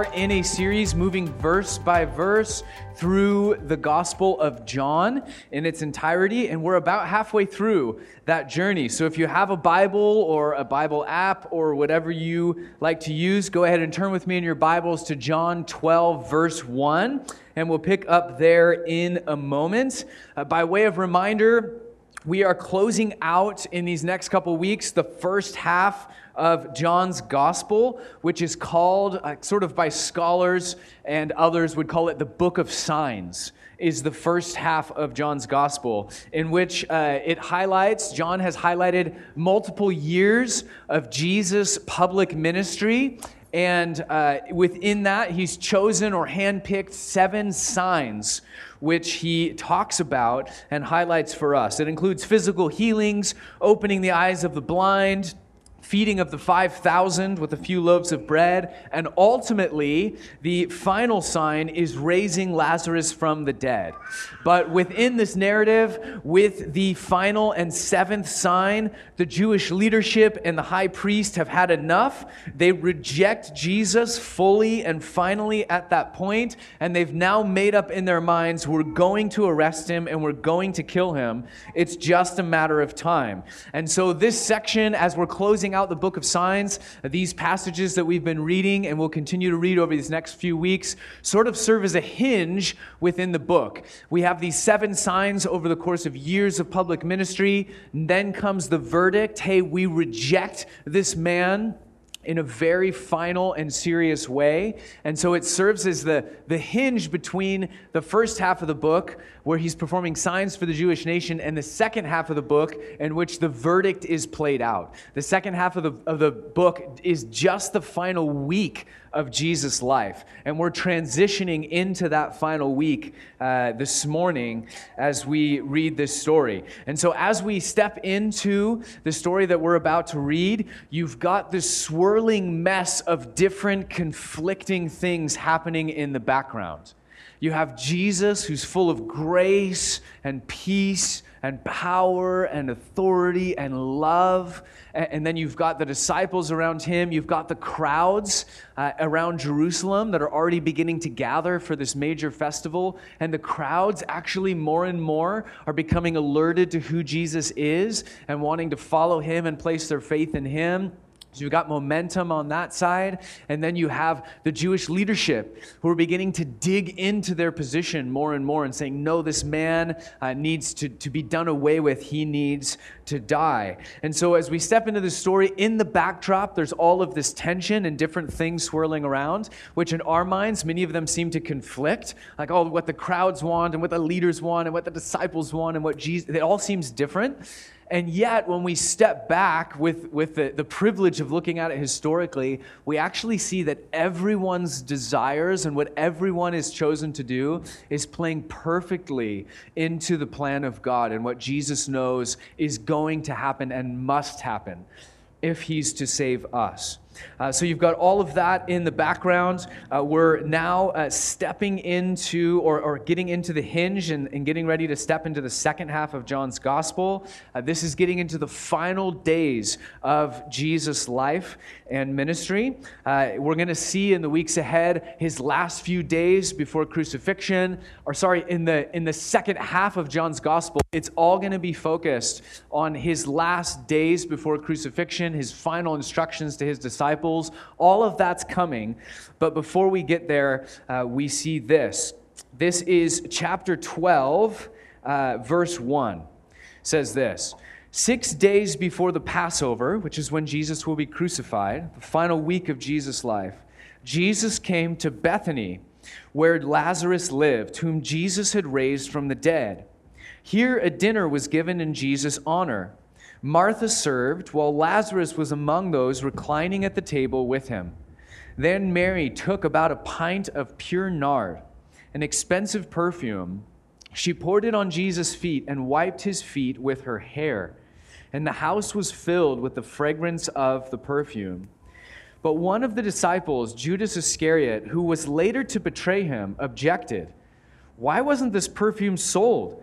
are in a series moving verse by verse through the Gospel of John in its entirety, and we're about halfway through that journey. So if you have a Bible or a Bible app or whatever you like to use, go ahead and turn with me in your Bibles to John 12, verse 1, and we'll pick up there in a moment. Uh, by way of reminder, we are closing out in these next couple weeks the first half of John's gospel, which is called, uh, sort of by scholars and others would call it the book of signs, is the first half of John's gospel, in which uh, it highlights, John has highlighted multiple years of Jesus' public ministry. And uh, within that, he's chosen or handpicked seven signs which he talks about and highlights for us. It includes physical healings, opening the eyes of the blind, feeding of the 5,000 with a few loaves of bread, and ultimately, the final sign is raising Lazarus from the dead. But within this narrative, with the final and seventh sign, the Jewish leadership and the high priest have had enough. They reject Jesus fully and finally at that point, and they've now made up in their minds we're going to arrest him and we're going to kill him. It's just a matter of time. And so, this section, as we're closing out out the book of signs, uh, these passages that we've been reading and will continue to read over these next few weeks sort of serve as a hinge within the book. We have these seven signs over the course of years of public ministry. Then comes the verdict hey, we reject this man in a very final and serious way. And so it serves as the, the hinge between the first half of the book, where he's performing signs for the Jewish nation, and the second half of the book, in which the verdict is played out. The second half of the, of the book is just the final week of Jesus' life. And we're transitioning into that final week uh, this morning as we read this story. And so, as we step into the story that we're about to read, you've got this swirling mess of different conflicting things happening in the background. You have Jesus, who's full of grace and peace and power and authority and love. And then you've got the disciples around him. You've got the crowds uh, around Jerusalem that are already beginning to gather for this major festival. And the crowds, actually, more and more, are becoming alerted to who Jesus is and wanting to follow him and place their faith in him. So you've got momentum on that side. And then you have the Jewish leadership who are beginning to dig into their position more and more and saying, no, this man uh, needs to, to be done away with. He needs to die. And so as we step into the story, in the backdrop, there's all of this tension and different things swirling around, which in our minds, many of them seem to conflict. Like, oh, what the crowds want and what the leaders want and what the disciples want and what Jesus, it all seems different. And yet, when we step back with, with the, the privilege of looking at it historically, we actually see that everyone's desires and what everyone is chosen to do is playing perfectly into the plan of God and what Jesus knows is going to happen and must happen if he's to save us. Uh, so you've got all of that in the background. Uh, we're now uh, stepping into or, or, getting into the hinge and, and, getting ready to step into the second half of John's gospel. Uh, this is getting into the final days of Jesus' life and ministry. Uh, we're going to see in the weeks ahead his last few days before crucifixion, or sorry, in the in the second half of John's gospel, it's all going to be focused on his last days before crucifixion, his final instructions to his disciples disciples. All of that's coming. But before we get there, uh, we see this. This is chapter 12, uh, verse 1. It says this Six days before the Passover, which is when Jesus will be crucified, the final week of Jesus' life, Jesus came to Bethany, where Lazarus lived, whom Jesus had raised from the dead. Here a dinner was given in Jesus' honor. Martha served, while Lazarus was among those reclining at the table with him. Then Mary took about a pint of pure nard, an expensive perfume. She poured it on Jesus' feet and wiped his feet with her hair. And the house was filled with the fragrance of the perfume. But one of the disciples, Judas Iscariot, who was later to betray him, objected Why wasn't this perfume sold?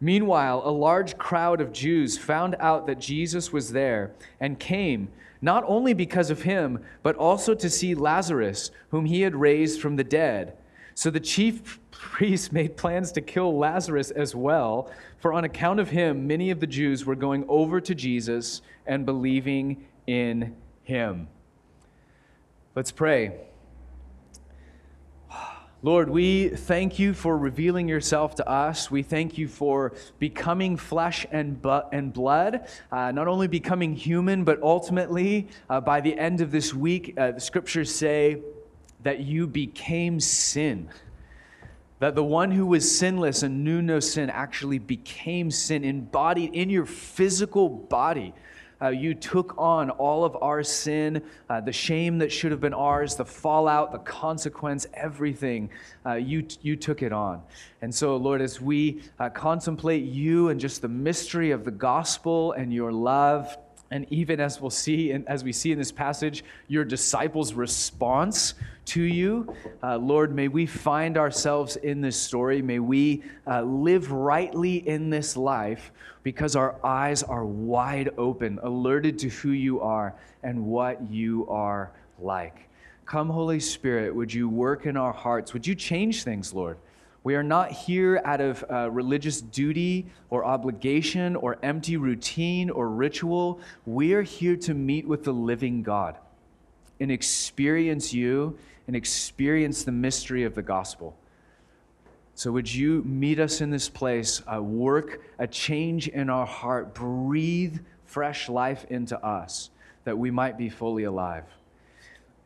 Meanwhile, a large crowd of Jews found out that Jesus was there and came, not only because of him, but also to see Lazarus, whom he had raised from the dead. So the chief priests made plans to kill Lazarus as well, for on account of him, many of the Jews were going over to Jesus and believing in him. Let's pray. Lord, we thank you for revealing yourself to us. We thank you for becoming flesh and, and blood, uh, not only becoming human, but ultimately, uh, by the end of this week, uh, the scriptures say that you became sin. That the one who was sinless and knew no sin actually became sin, embodied in your physical body. Uh, you took on all of our sin, uh, the shame that should have been ours, the fallout, the consequence, everything. Uh, you, you took it on. And so, Lord, as we uh, contemplate you and just the mystery of the gospel and your love, and even as we'll see, and as we see in this passage, your disciples' response to you. Uh, Lord, may we find ourselves in this story. May we uh, live rightly in this life because our eyes are wide open, alerted to who you are and what you are like. Come, Holy Spirit, would you work in our hearts? Would you change things, Lord? We are not here out of uh, religious duty or obligation or empty routine or ritual. We are here to meet with the living God and experience you and experience the mystery of the gospel. So, would you meet us in this place, uh, work a change in our heart, breathe fresh life into us that we might be fully alive?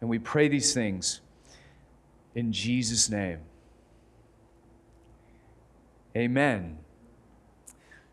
And we pray these things in Jesus' name. Amen.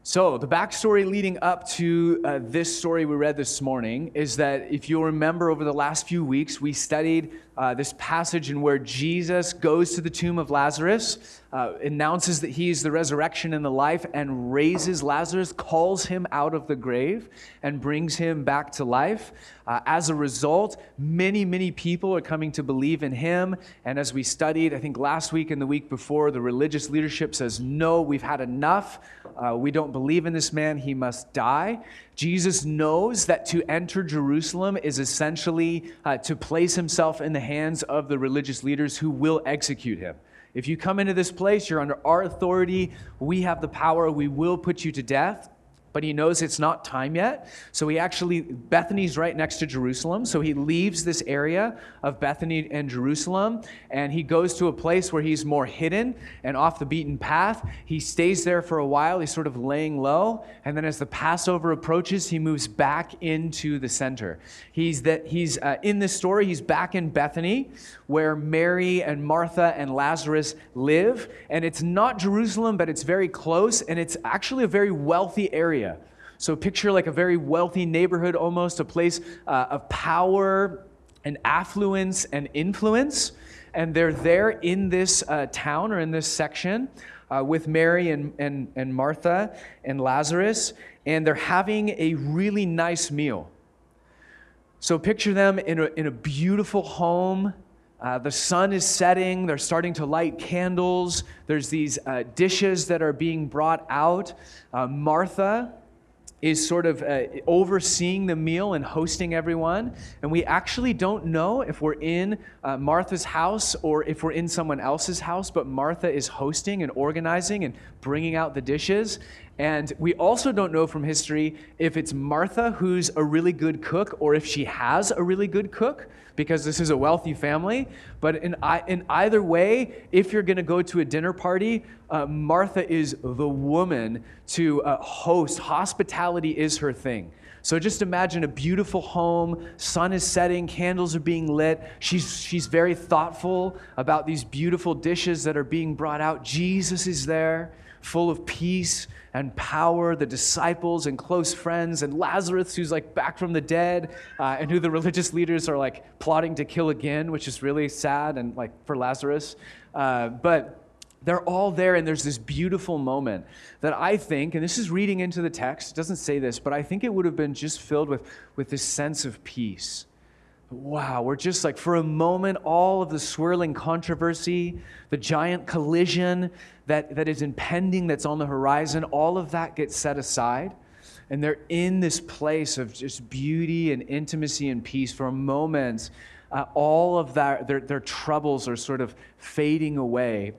So, the backstory leading up to uh, this story we read this morning is that if you'll remember over the last few weeks, we studied uh, this passage in where Jesus goes to the tomb of Lazarus, uh, announces that he is the resurrection and the life, and raises Lazarus, calls him out of the grave, and brings him back to life. Uh, as a result, many, many people are coming to believe in him. And as we studied, I think last week and the week before, the religious leadership says, No, we've had enough. Uh, we don't believe in this man. He must die. Jesus knows that to enter Jerusalem is essentially uh, to place himself in the hands of the religious leaders who will execute him. If you come into this place, you're under our authority. We have the power. We will put you to death but he knows it's not time yet. So he actually, Bethany's right next to Jerusalem. So he leaves this area of Bethany and Jerusalem and he goes to a place where he's more hidden and off the beaten path. He stays there for a while. He's sort of laying low. And then as the Passover approaches, he moves back into the center. He's, that, he's uh, in this story, he's back in Bethany where Mary and Martha and Lazarus live. And it's not Jerusalem, but it's very close. And it's actually a very wealthy area area. So picture like a very wealthy neighborhood, almost a place uh, of power and affluence and influence. And they're there in this uh, town or in this section uh, with Mary and, and, and Martha and Lazarus, and they're having a really nice meal. So picture them in a, in a beautiful home. Uh, the sun is setting. They're starting to light candles. There's these uh, dishes that are being brought out. Uh, Martha is sort of uh, overseeing the meal and hosting everyone. And we actually don't know if we're in uh, Martha's house or if we're in someone else's house, but Martha is hosting and organizing and bringing out the dishes. And we also don't know from history if it's Martha who's a really good cook or if she has a really good cook because this is a wealthy family. But in, in either way, if you're going to go to a dinner party, uh, Martha is the woman to uh, host. Hospitality is her thing. So just imagine a beautiful home, sun is setting, candles are being lit. She's, she's very thoughtful about these beautiful dishes that are being brought out. Jesus is there full of peace and power, the disciples and close friends, and Lazarus, who's like back from the dead, uh, and who the religious leaders are like plotting to kill again, which is really sad and like for Lazarus. Uh, but they're all there, and there's this beautiful moment that I think, and this is reading into the text, it doesn't say this, but I think it would have been just filled with, with this sense of peace. Wow, we're just like, for a moment, all of the swirling controversy, the giant collision that, that is impending, that's on the horizon, all of that gets set aside. And they're in this place of just beauty and intimacy and peace for a moment. Uh, all of that, their, their troubles are sort of fading away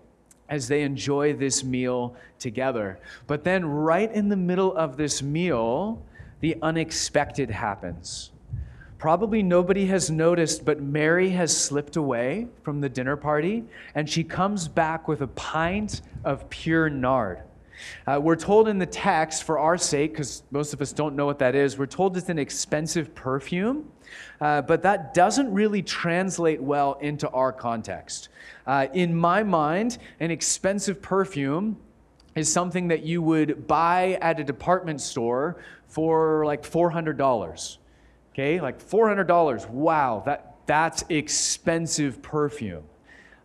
as they enjoy this meal together. But then, right in the middle of this meal, the unexpected happens. Probably nobody has noticed, but Mary has slipped away from the dinner party and she comes back with a pint of pure nard. Uh, we're told in the text, for our sake, because most of us don't know what that is, we're told it's an expensive perfume, uh, but that doesn't really translate well into our context. Uh, in my mind, an expensive perfume is something that you would buy at a department store for like $400. Okay, like $400. Wow, that, that's expensive perfume.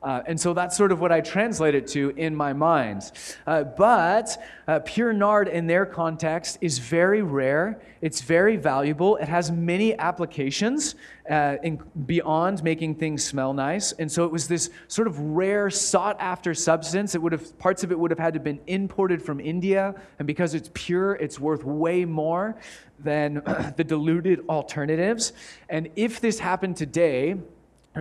Uh, and so that's sort of what I translate it to in my mind. Uh, but uh, pure nard in their context is very rare. It's very valuable. It has many applications uh, in, beyond making things smell nice. And so it was this sort of rare, sought after substance. It would have, parts of it would have had to have been imported from India. And because it's pure, it's worth way more than the diluted alternatives. And if this happened today,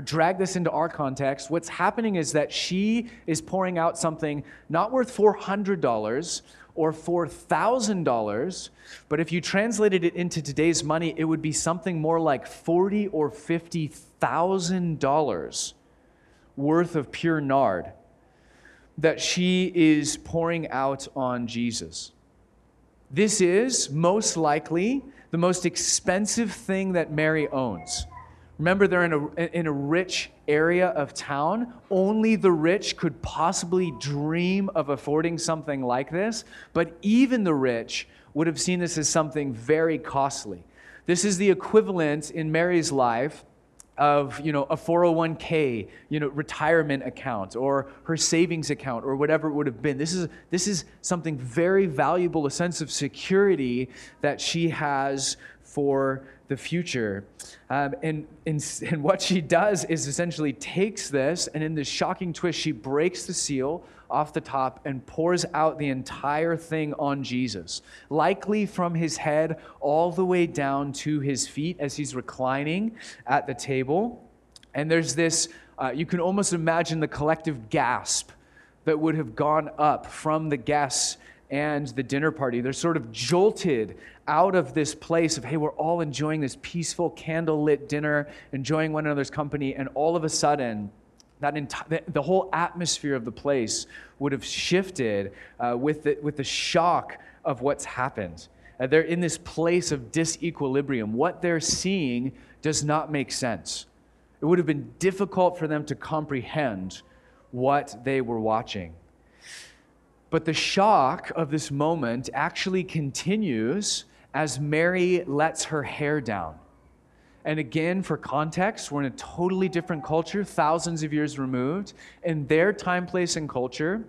drag this into our context, what's happening is that she is pouring out something not worth $400 or $4,000, but if you translated it into today's money, it would be something more like forty or $50,000 worth of pure nard that she is pouring out on Jesus. This is most likely the most expensive thing that Mary owns. Remember, they're in a, in a rich area of town. Only the rich could possibly dream of affording something like this, but even the rich would have seen this as something very costly. This is the equivalent in Mary's life of you know a 401k you know retirement account or her savings account or whatever it would have been this is this is something very valuable a sense of security that she has for the future. Um, and, and, and what she does is essentially takes this, and in this shocking twist, she breaks the seal off the top and pours out the entire thing on Jesus, likely from his head all the way down to his feet as he's reclining at the table. And there's this, uh, you can almost imagine the collective gasp that would have gone up from the guests and the dinner party. They're sort of jolted out of this place of, hey, we're all enjoying this peaceful, candlelit dinner, enjoying one another's company, and all of a sudden, that enti- the whole atmosphere of the place would have shifted uh, with, the, with the shock of what's happened. Uh, they're in this place of disequilibrium. What they're seeing does not make sense. It would have been difficult for them to comprehend what they were watching. But the shock of this moment actually continues as Mary lets her hair down. And again, for context, we're in a totally different culture, thousands of years removed. In their time, place, and culture,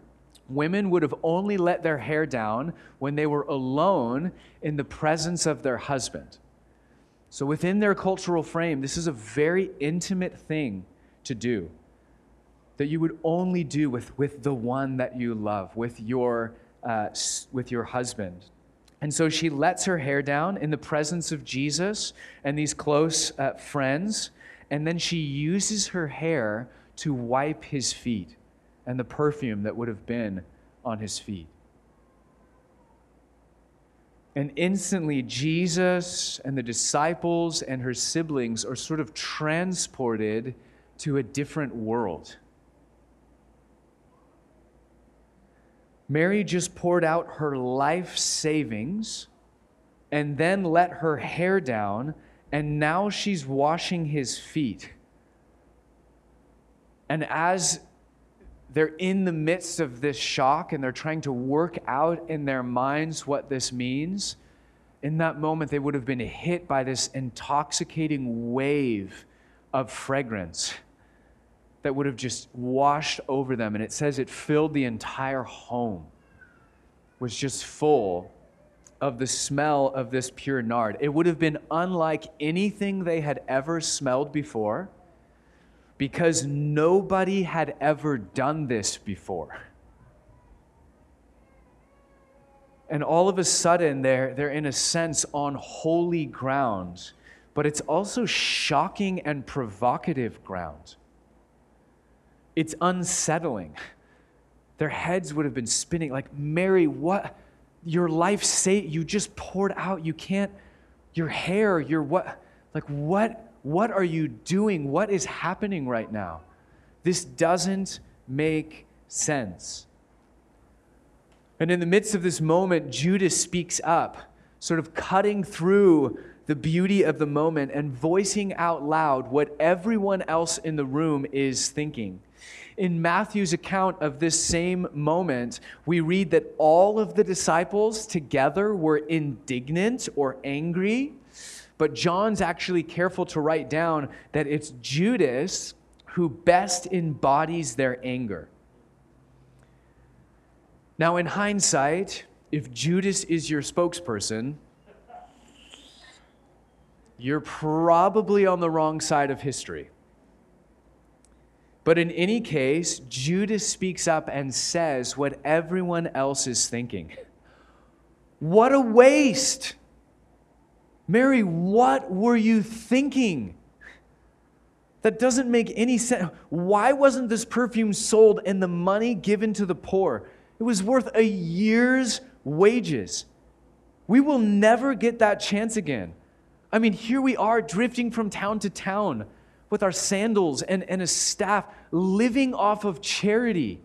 women would have only let their hair down when they were alone in the presence of their husband. So, within their cultural frame, this is a very intimate thing to do that you would only do with, with the one that you love, with your, uh, with your husband. And so she lets her hair down in the presence of Jesus and these close uh, friends, and then she uses her hair to wipe his feet and the perfume that would have been on his feet. And instantly, Jesus and the disciples and her siblings are sort of transported to a different world. Mary just poured out her life savings and then let her hair down, and now she's washing his feet. And as they're in the midst of this shock and they're trying to work out in their minds what this means, in that moment they would have been hit by this intoxicating wave of fragrance that would have just washed over them. And it says it filled the entire home, was just full of the smell of this pure nard. It would have been unlike anything they had ever smelled before because nobody had ever done this before. And all of a sudden, they're, they're in a sense on holy ground, but it's also shocking and provocative ground it's unsettling. Their heads would have been spinning like, Mary, what? Your life say you just poured out. You can't, your hair, your what? Like, what? What are you doing? What is happening right now? This doesn't make sense. And in the midst of this moment, Judas speaks up, sort of cutting through the beauty of the moment and voicing out loud what everyone else in the room is thinking. In Matthew's account of this same moment, we read that all of the disciples together were indignant or angry, but John's actually careful to write down that it's Judas who best embodies their anger. Now, in hindsight, if Judas is your spokesperson, you're probably on the wrong side of history. But in any case, Judas speaks up and says what everyone else is thinking. What a waste! Mary, what were you thinking? That doesn't make any sense. Why wasn't this perfume sold and the money given to the poor? It was worth a year's wages. We will never get that chance again. I mean, here we are drifting from town to town with our sandals and, and a staff, living off of charity,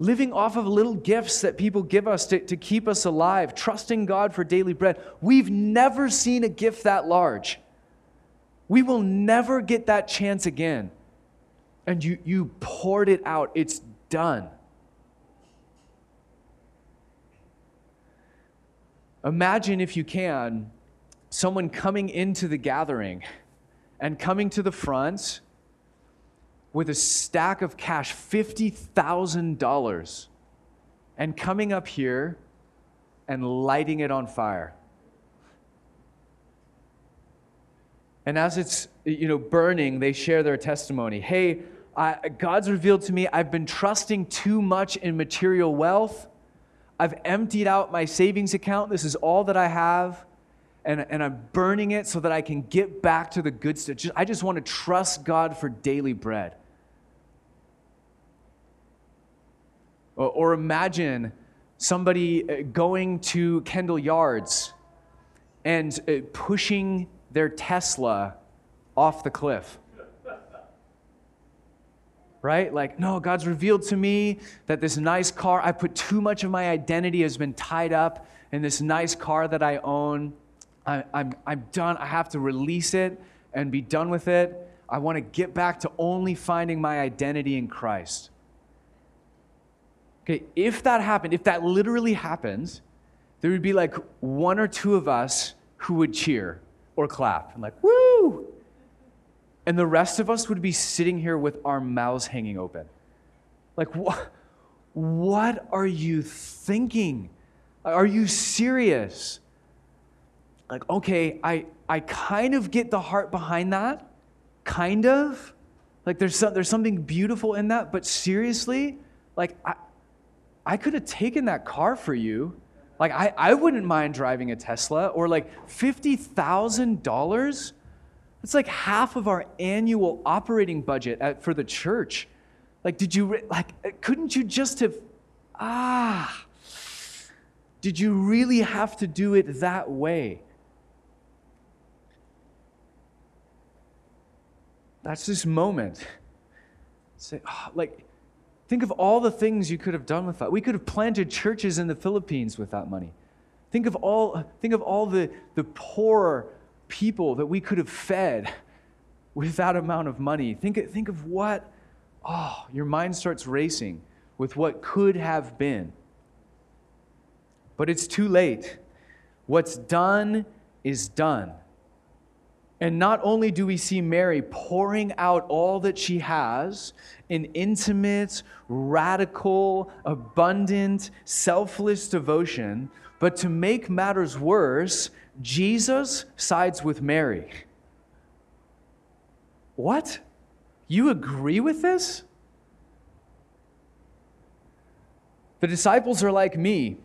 living off of little gifts that people give us to, to keep us alive, trusting God for daily bread. We've never seen a gift that large. We will never get that chance again. And you, you poured it out, it's done. Imagine, if you can, someone coming into the gathering and coming to the front with a stack of cash, $50,000, and coming up here and lighting it on fire. And as it's you know burning, they share their testimony. Hey, I, God's revealed to me I've been trusting too much in material wealth. I've emptied out my savings account. This is all that I have and, and I'm burning it so that I can get back to the good stuff. Just, I just want to trust God for daily bread. Or, or imagine somebody uh, going to Kendall Yards and uh, pushing their Tesla off the cliff. Right? Like, no, God's revealed to me that this nice car, I put too much of my identity has been tied up in this nice car that I own I, I'm, I'm done. I have to release it and be done with it. I want to get back to only finding my identity in Christ. Okay, if that happened, if that literally happens, there would be like one or two of us who would cheer or clap and like, woo! And the rest of us would be sitting here with our mouths hanging open. Like, what? What are you thinking? Are you serious? Like, okay, I, I kind of get the heart behind that, kind of. Like, there's, some, there's something beautiful in that, but seriously, like, I, I could have taken that car for you. Like, I, I wouldn't mind driving a Tesla, or like $50,000. It's like half of our annual operating budget at, for the church. Like, did you, like, couldn't you just have, ah, did you really have to do it that way? That's this moment. Say, oh, like, think of all the things you could have done with that. We could have planted churches in the Philippines with that money. Think of all, think of all the, the poor people that we could have fed with that amount of money. Think, think of what, oh, your mind starts racing with what could have been. But it's too late. What's done is done. And not only do we see Mary pouring out all that she has in intimate, radical, abundant, selfless devotion, but to make matters worse, Jesus sides with Mary. What? You agree with this? The disciples are like me.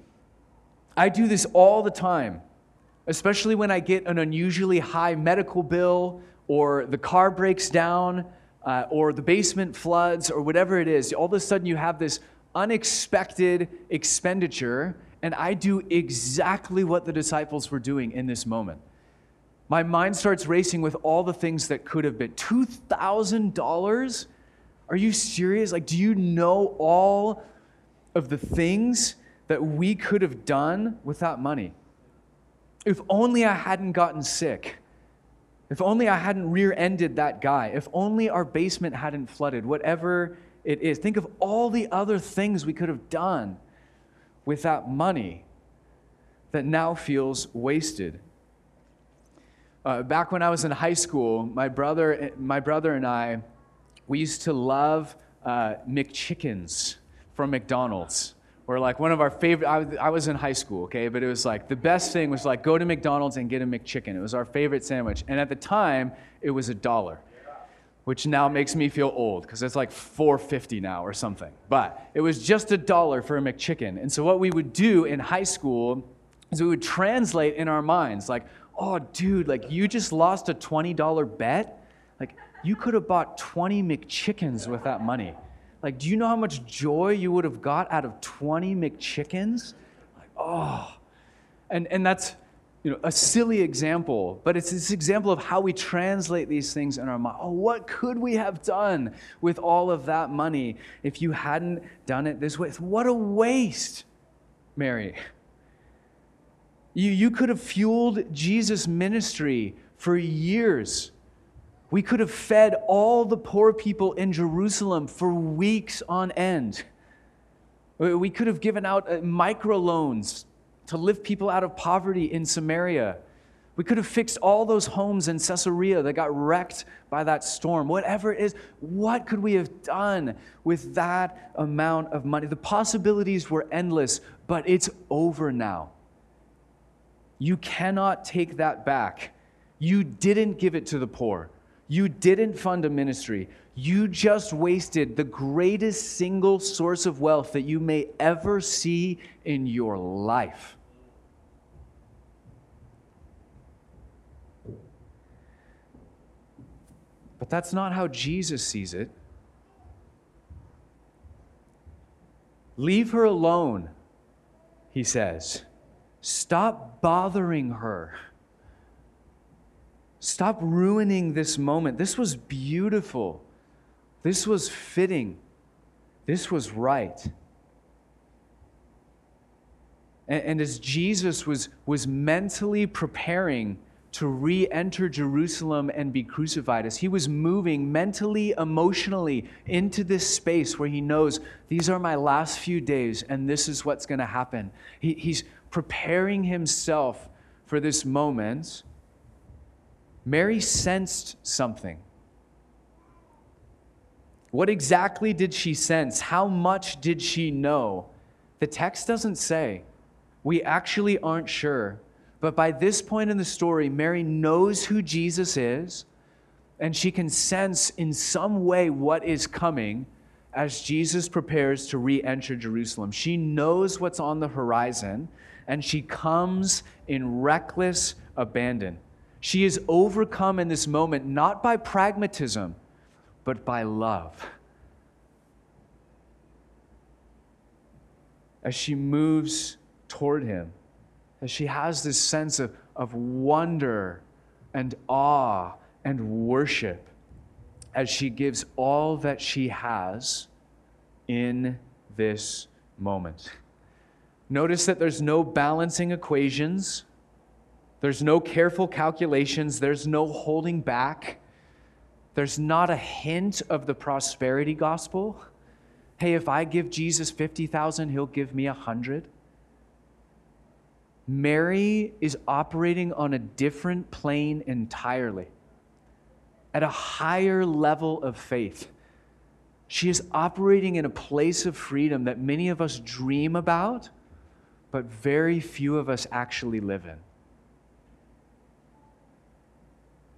I do this all the time, especially when I get an unusually high medical bill or the car breaks down uh, or the basement floods or whatever it is. All of a sudden, you have this unexpected expenditure, and I do exactly what the disciples were doing in this moment. My mind starts racing with all the things that could have been. $2,000? Are you serious? Like, do you know all of the things that we could have done with that money? If only I hadn't gotten sick. If only I hadn't rear ended that guy. If only our basement hadn't flooded, whatever it is. Think of all the other things we could have done with that money that now feels wasted. Uh, back when I was in high school, my brother, my brother and I, we used to love uh, McChickens from McDonald's. Or like one of our favorite, I, I was in high school, okay, but it was like the best thing was like go to McDonald's and get a McChicken. It was our favorite sandwich. And at the time, it was a dollar, which now makes me feel old because it's like 4.50 now or something. But it was just a dollar for a McChicken. And so what we would do in high school is we would translate in our minds like, oh, dude, like you just lost a $20 bet. Like you could have bought 20 McChickens with that money. Like, do you know how much joy you would have got out of 20 McChickens? Like, oh. And, and that's, you know, a silly example, but it's this example of how we translate these things in our mind. Oh, what could we have done with all of that money if you hadn't done it this way? What a waste, Mary. You, you could have fueled Jesus' ministry for years. We could have fed all the poor people in Jerusalem for weeks on end. We could have given out uh, microloans to lift people out of poverty in Samaria. We could have fixed all those homes in Caesarea that got wrecked by that storm. Whatever it is, what could we have done with that amount of money? The possibilities were endless, but it's over now. You cannot take that back. You didn't give it to the poor. You didn't fund a ministry. You just wasted the greatest single source of wealth that you may ever see in your life. But that's not how Jesus sees it. Leave her alone, he says. Stop bothering her. Stop ruining this moment. This was beautiful. This was fitting. This was right. And, and, as Jesus was, was mentally preparing to re enter Jerusalem and be crucified, as he was moving mentally, emotionally into this space where he knows these are my last few days and this is what's going to happen, he, he's preparing himself for this moment, Mary sensed something. What exactly did she sense? How much did she know? The text doesn't say. We actually aren't sure. But by this point in the story, Mary knows who Jesus is, and she can sense in some way what is coming as Jesus prepares to re enter Jerusalem. She knows what's on the horizon, and she comes in reckless abandon. She is overcome in this moment not by pragmatism, but by love. As she moves toward him, as she has this sense of, of wonder and awe and worship, as she gives all that she has in this moment. Notice that there's no balancing equations, there's no careful calculations, there's no holding back. There's not a hint of the prosperity gospel. Hey, if I give Jesus 50,000, he'll give me a 100. Mary is operating on a different plane entirely, at a higher level of faith. She is operating in a place of freedom that many of us dream about, but very few of us actually live in.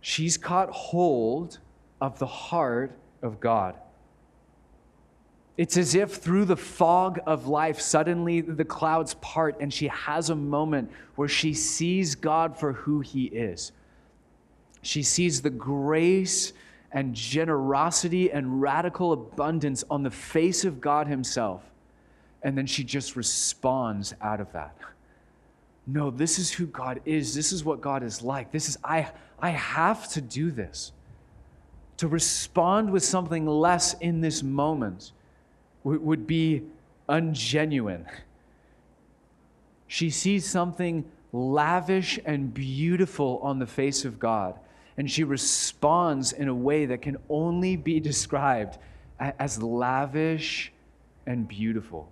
She's caught hold of the heart of God. It's as if through the fog of life, suddenly the clouds part and she has a moment where she sees God for who He is. She sees the grace and generosity and radical abundance on the face of God Himself. And then she just responds out of that. No, this is who God is. This is what God is like. This is, I, I have to do this. To respond with something less in this moment would be ungenuine. She sees something lavish and beautiful on the face of God, and she responds in a way that can only be described as lavish and beautiful.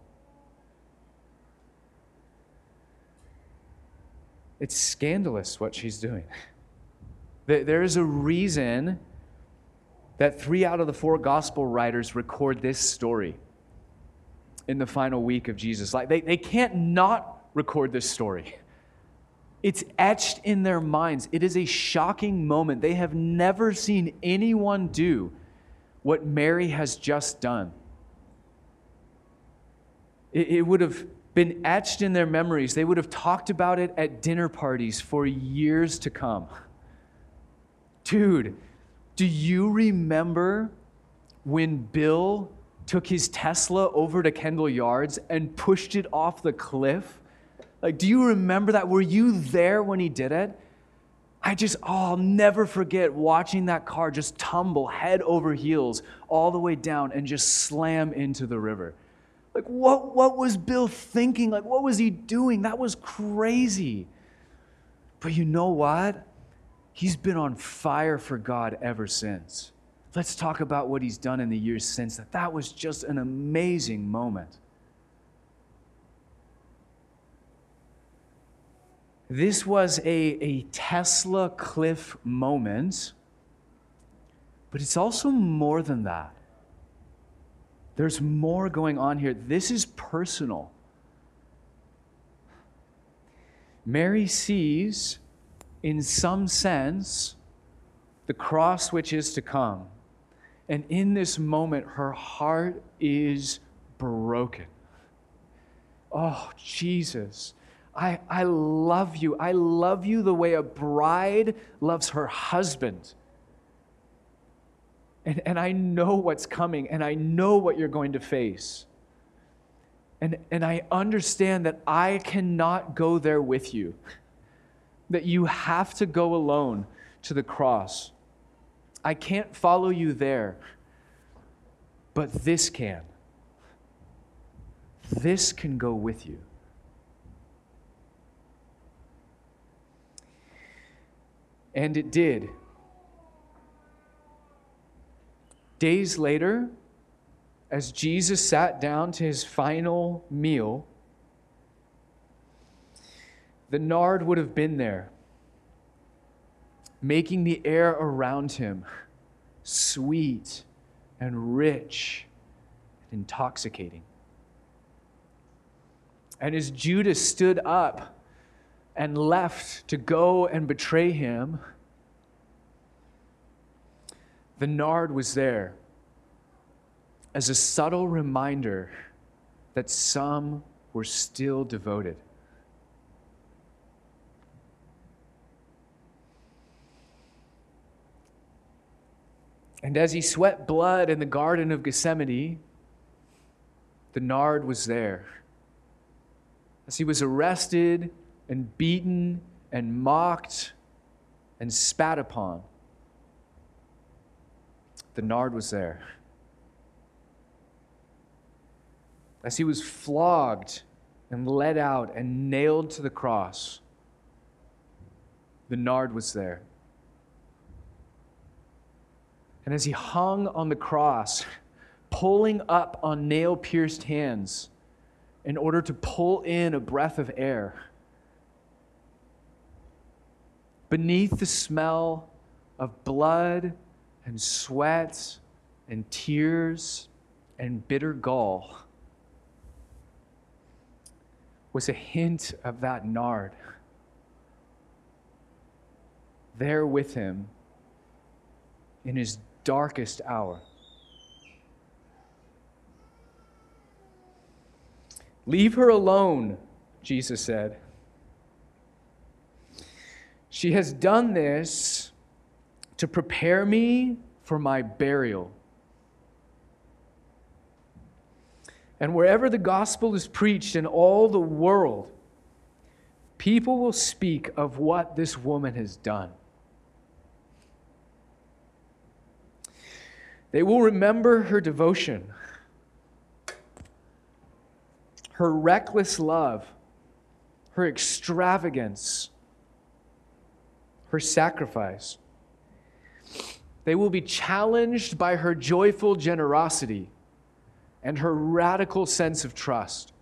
It's scandalous what she's doing. There is a reason that three out of the four gospel writers record this story in the final week of Jesus' life. They, they can't not record this story. It's etched in their minds. It is a shocking moment. They have never seen anyone do what Mary has just done. It, it would have been etched in their memories. They would have talked about it at dinner parties for years to come. Dude, do you remember when Bill took his Tesla over to Kendall Yards and pushed it off the cliff? Like, do you remember that? Were you there when he did it? I just, oh, I'll never forget watching that car just tumble head over heels all the way down and just slam into the river. Like, what, what was Bill thinking? Like, what was he doing? That was crazy. But you know what? He's been on fire for God ever since. Let's talk about what he's done in the years since that. That was just an amazing moment. This was a, a Tesla cliff moment, but it's also more than that. There's more going on here. This is personal. Mary sees in some sense, the cross which is to come. And in this moment, her heart is broken. Oh, Jesus, I, I love you. I love you the way a bride loves her husband. And, and I know what's coming, and I know what you're going to face. And, and I understand that I cannot go there with you that you have to go alone to the cross. I can't follow you there, but this can. This can go with you. And it did. Days later, as Jesus sat down to his final meal, the nard would have been there, making the air around him sweet and rich and intoxicating. And as Judas stood up and left to go and betray him, the nard was there as a subtle reminder that some were still devoted. And as he sweat blood in the Garden of Gethsemane, the nard was there. As he was arrested and beaten and mocked and spat upon, the nard was there. As he was flogged and led out and nailed to the cross, the nard was there. And as he hung on the cross, pulling up on nail pierced hands in order to pull in a breath of air, beneath the smell of blood and sweat and tears and bitter gall was a hint of that nard. There with him in his darkest hour. Leave her alone, Jesus said. She has done this to prepare me for my burial. And wherever the gospel is preached in all the world, people will speak of what this woman has done. They will remember her devotion, her reckless love, her extravagance, her sacrifice. They will be challenged by her joyful generosity and her radical sense of trust.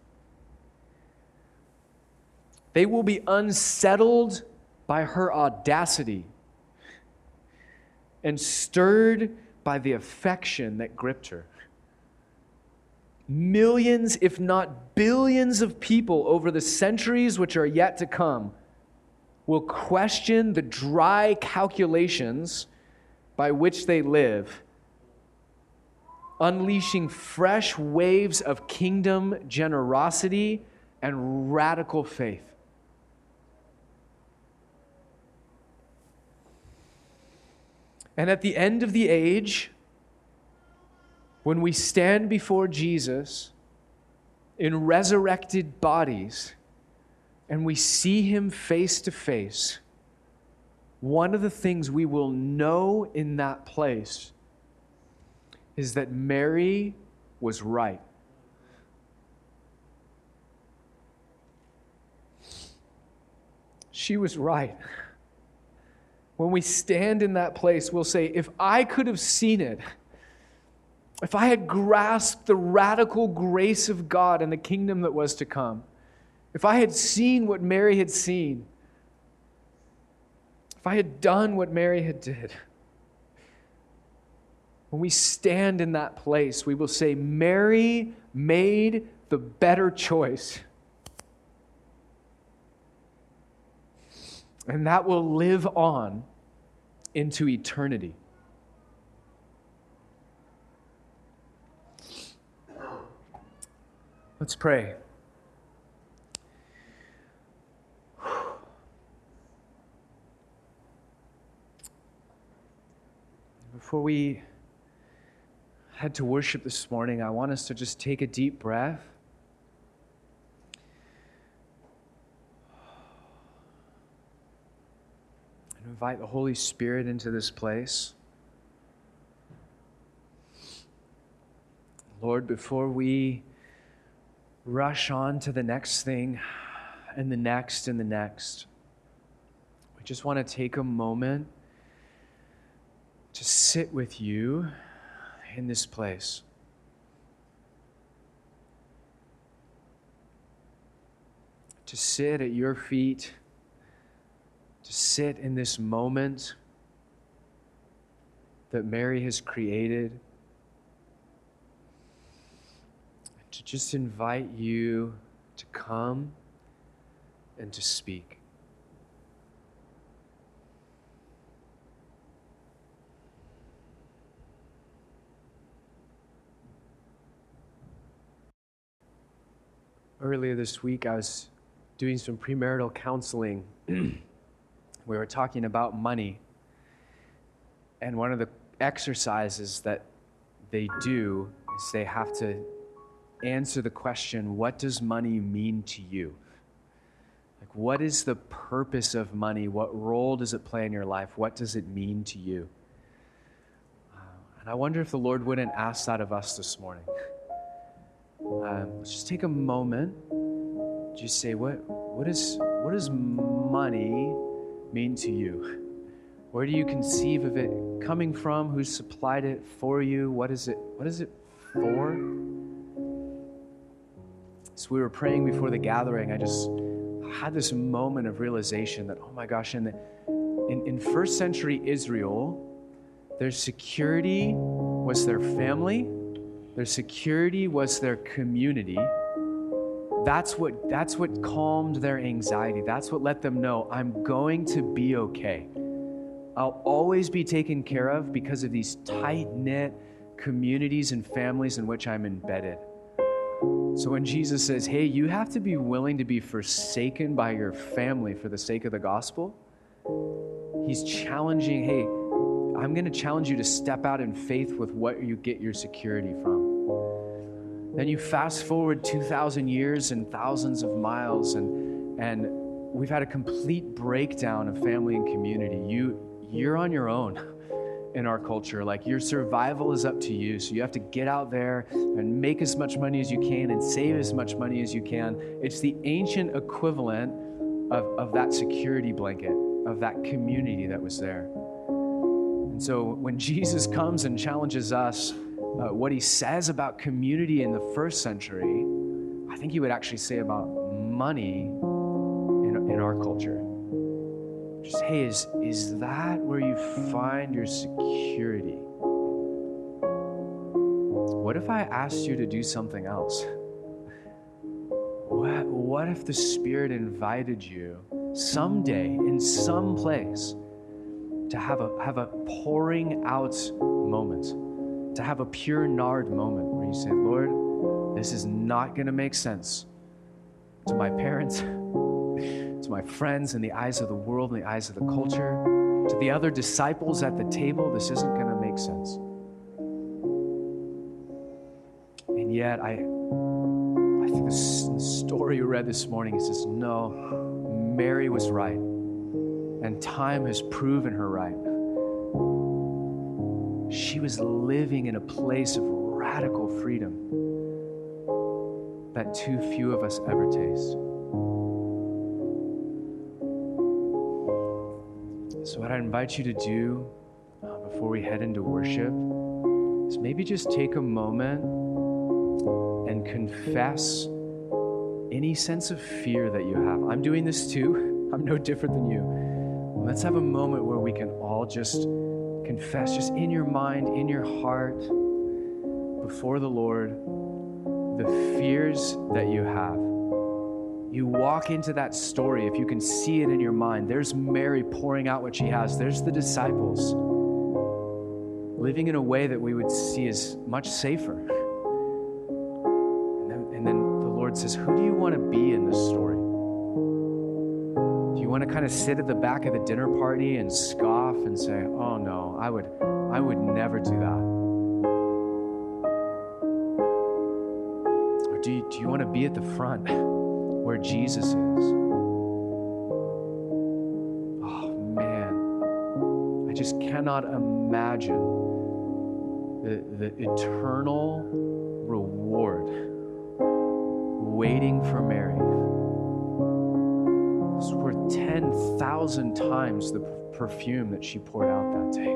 They will be unsettled by her audacity and stirred by the affection that gripped her. Millions, if not billions, of people over the centuries which are yet to come will question the dry calculations by which they live, unleashing fresh waves of kingdom generosity and radical faith. And at the end of the age, when we stand before Jesus in resurrected bodies and we see him face to face, one of the things we will know in that place is that Mary was right. She was right when we stand in that place, we'll say, if I could have seen it, if I had grasped the radical grace of God and the kingdom that was to come, if I had seen what Mary had seen, if I had done what Mary had did, when we stand in that place, we will say, Mary made the better choice. And that will live on into eternity. Let's pray. Before we head to worship this morning, I want us to just take a deep breath. Invite the Holy Spirit into this place. Lord, before we rush on to the next thing and the next and the next, we just want to take a moment to sit with you in this place. To sit at your feet to sit in this moment that Mary has created, to just invite you to come and to speak. Earlier this week, I was doing some premarital counseling. we were talking about money. And one of the exercises that they do is they have to answer the question what does money mean to you? Like, what is the purpose of money? What role does it play in your life? What does it mean to you? Uh, and I wonder if the Lord wouldn't ask that of us this morning. Um, let's just take a moment. Just say, what, what, is, what does money mean to you? Where do you conceive of it coming from? Who supplied it for you? What is it? What is it for? So we were praying before the gathering. I just had this moment of realization that, oh my gosh, in, the, in, in first century Israel, their security was their family, their security was their community. That's what, that's what calmed their anxiety. That's what let them know I'm going to be okay. I'll always be taken care of because of these tight knit communities and families in which I'm embedded. So when Jesus says, hey, you have to be willing to be forsaken by your family for the sake of the gospel, he's challenging, hey, I'm going to challenge you to step out in faith with what you get your security from. Then you fast forward 2,000 years and thousands of miles, and, and we've had a complete breakdown of family and community. You, you're on your own in our culture. Like your survival is up to you. So you have to get out there and make as much money as you can and save as much money as you can. It's the ancient equivalent of, of that security blanket, of that community that was there. And so when Jesus comes and challenges us, uh, what he says about community in the first century, I think he would actually say about money in, in our culture. Just, hey, is, is that where you find your security? What if I asked you to do something else? What, what if the Spirit invited you someday in some place to have a, have a pouring out moment, to have a pure nard moment where you say, Lord, this is not going to make sense to my parents to my friends in the eyes of the world, in the eyes of the culture, to the other disciples at the table, this isn't going to make sense. And yet, I, I think the story you read this morning is says, no, Mary was right, and time has proven her right. She was living in a place of radical freedom that too few of us ever taste. So, what I invite you to do uh, before we head into worship is maybe just take a moment and confess any sense of fear that you have. I'm doing this too, I'm no different than you. Let's have a moment where we can all just confess, just in your mind, in your heart, before the Lord, the fears that you have you walk into that story, if you can see it in your mind, there's Mary pouring out what she has, there's the disciples living in a way that we would see as much safer. And then, and then the Lord says, Who do you want to be in this story? You want to kind of sit at the back of the dinner party and scoff and say, Oh no, I would, I would never do that? Or do you, do you want to be at the front? where Jesus is. Oh man, I just cannot imagine the, the eternal reward waiting for Mary. It's 10,000 times the perfume that she poured out that day.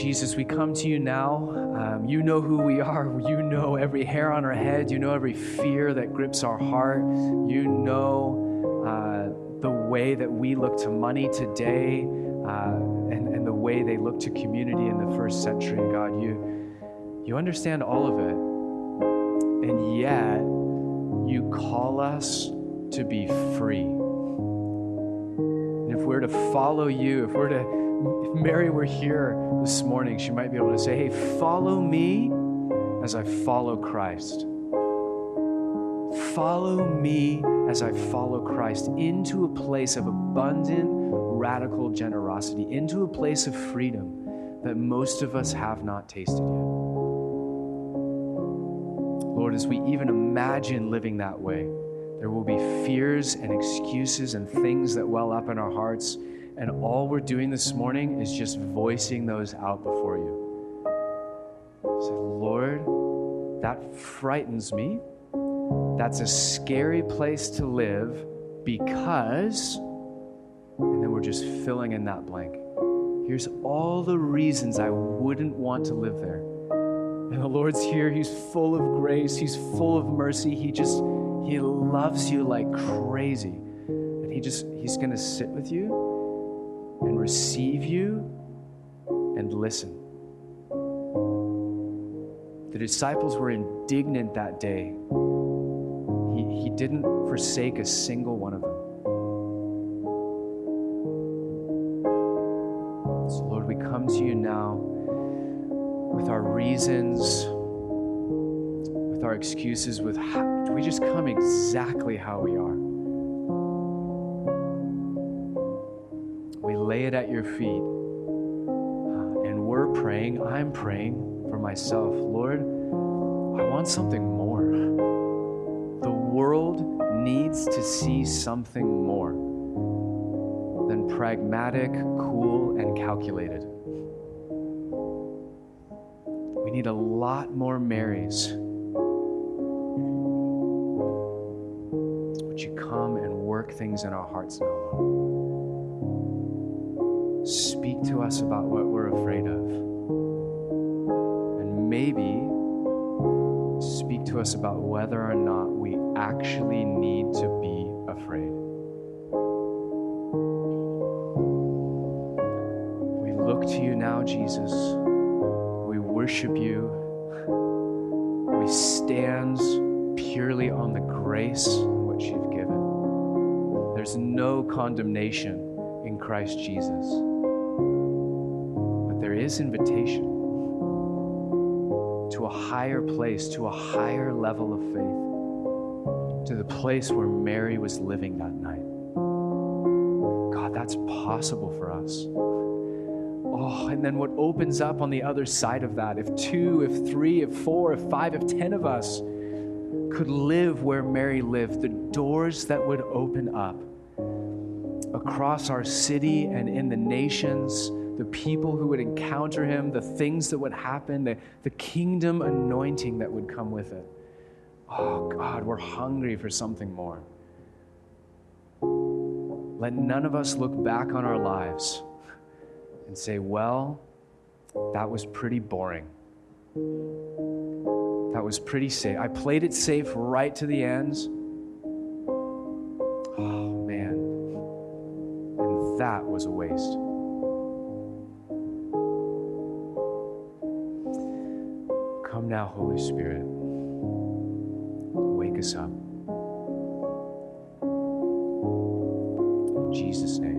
Jesus, we come to you now. Um, you know who we are. You know every hair on our head. You know every fear that grips our heart. You know uh, the way that we look to money today uh, and, and the way they look to community in the first century. God, you, you understand all of it. And yet, you call us to be free. And if we're to follow you, if we're to if Mary were here this morning, she might be able to say, Hey, follow me as I follow Christ. Follow me as I follow Christ into a place of abundant, radical generosity, into a place of freedom that most of us have not tasted yet. Lord, as we even imagine living that way, there will be fears and excuses and things that well up in our hearts and all we're doing this morning is just voicing those out before you. Say, Lord, that frightens me. That's a scary place to live. because, and then we're just filling in that blank. Here's all the reasons I wouldn't want to live there. And the Lord's here. He's full of grace. He's full of mercy. He just, He loves you like crazy. And He just, He's going to sit with you and receive you and listen. The disciples were indignant that day. He, he didn't forsake a single one of them. So, Lord, we come to you now with our reasons, with our excuses, with how, we just come exactly how we are. We lay it at your feet, uh, and we're praying. I'm praying for myself. Lord, I want something more. The world needs to see something more than pragmatic, cool, and calculated. Need a lot more Marys. Would you come and work things in our hearts now, Lord? Speak to us about what we're afraid of. And maybe speak to us about whether or not we actually need to be afraid. We look to you now, Jesus. Worship you. We stand purely on the grace which you've given. There's no condemnation in Christ Jesus, but there is invitation to a higher place, to a higher level of faith, to the place where Mary was living that night. God, that's possible for us. Oh, and then what opens up on the other side of that, if two, if three, if four, if five, if ten of us could live where Mary lived, the doors that would open up across our city and in the nations, the people who would encounter him, the things that would happen, the, the kingdom anointing that would come with it. Oh, God, we're hungry for something more. Let none of us look back on our lives and say, well, that was pretty boring. That was pretty safe. I played it safe right to the ends. Oh, man. And that was a waste. Come now, Holy Spirit. Wake us up. In Jesus' name.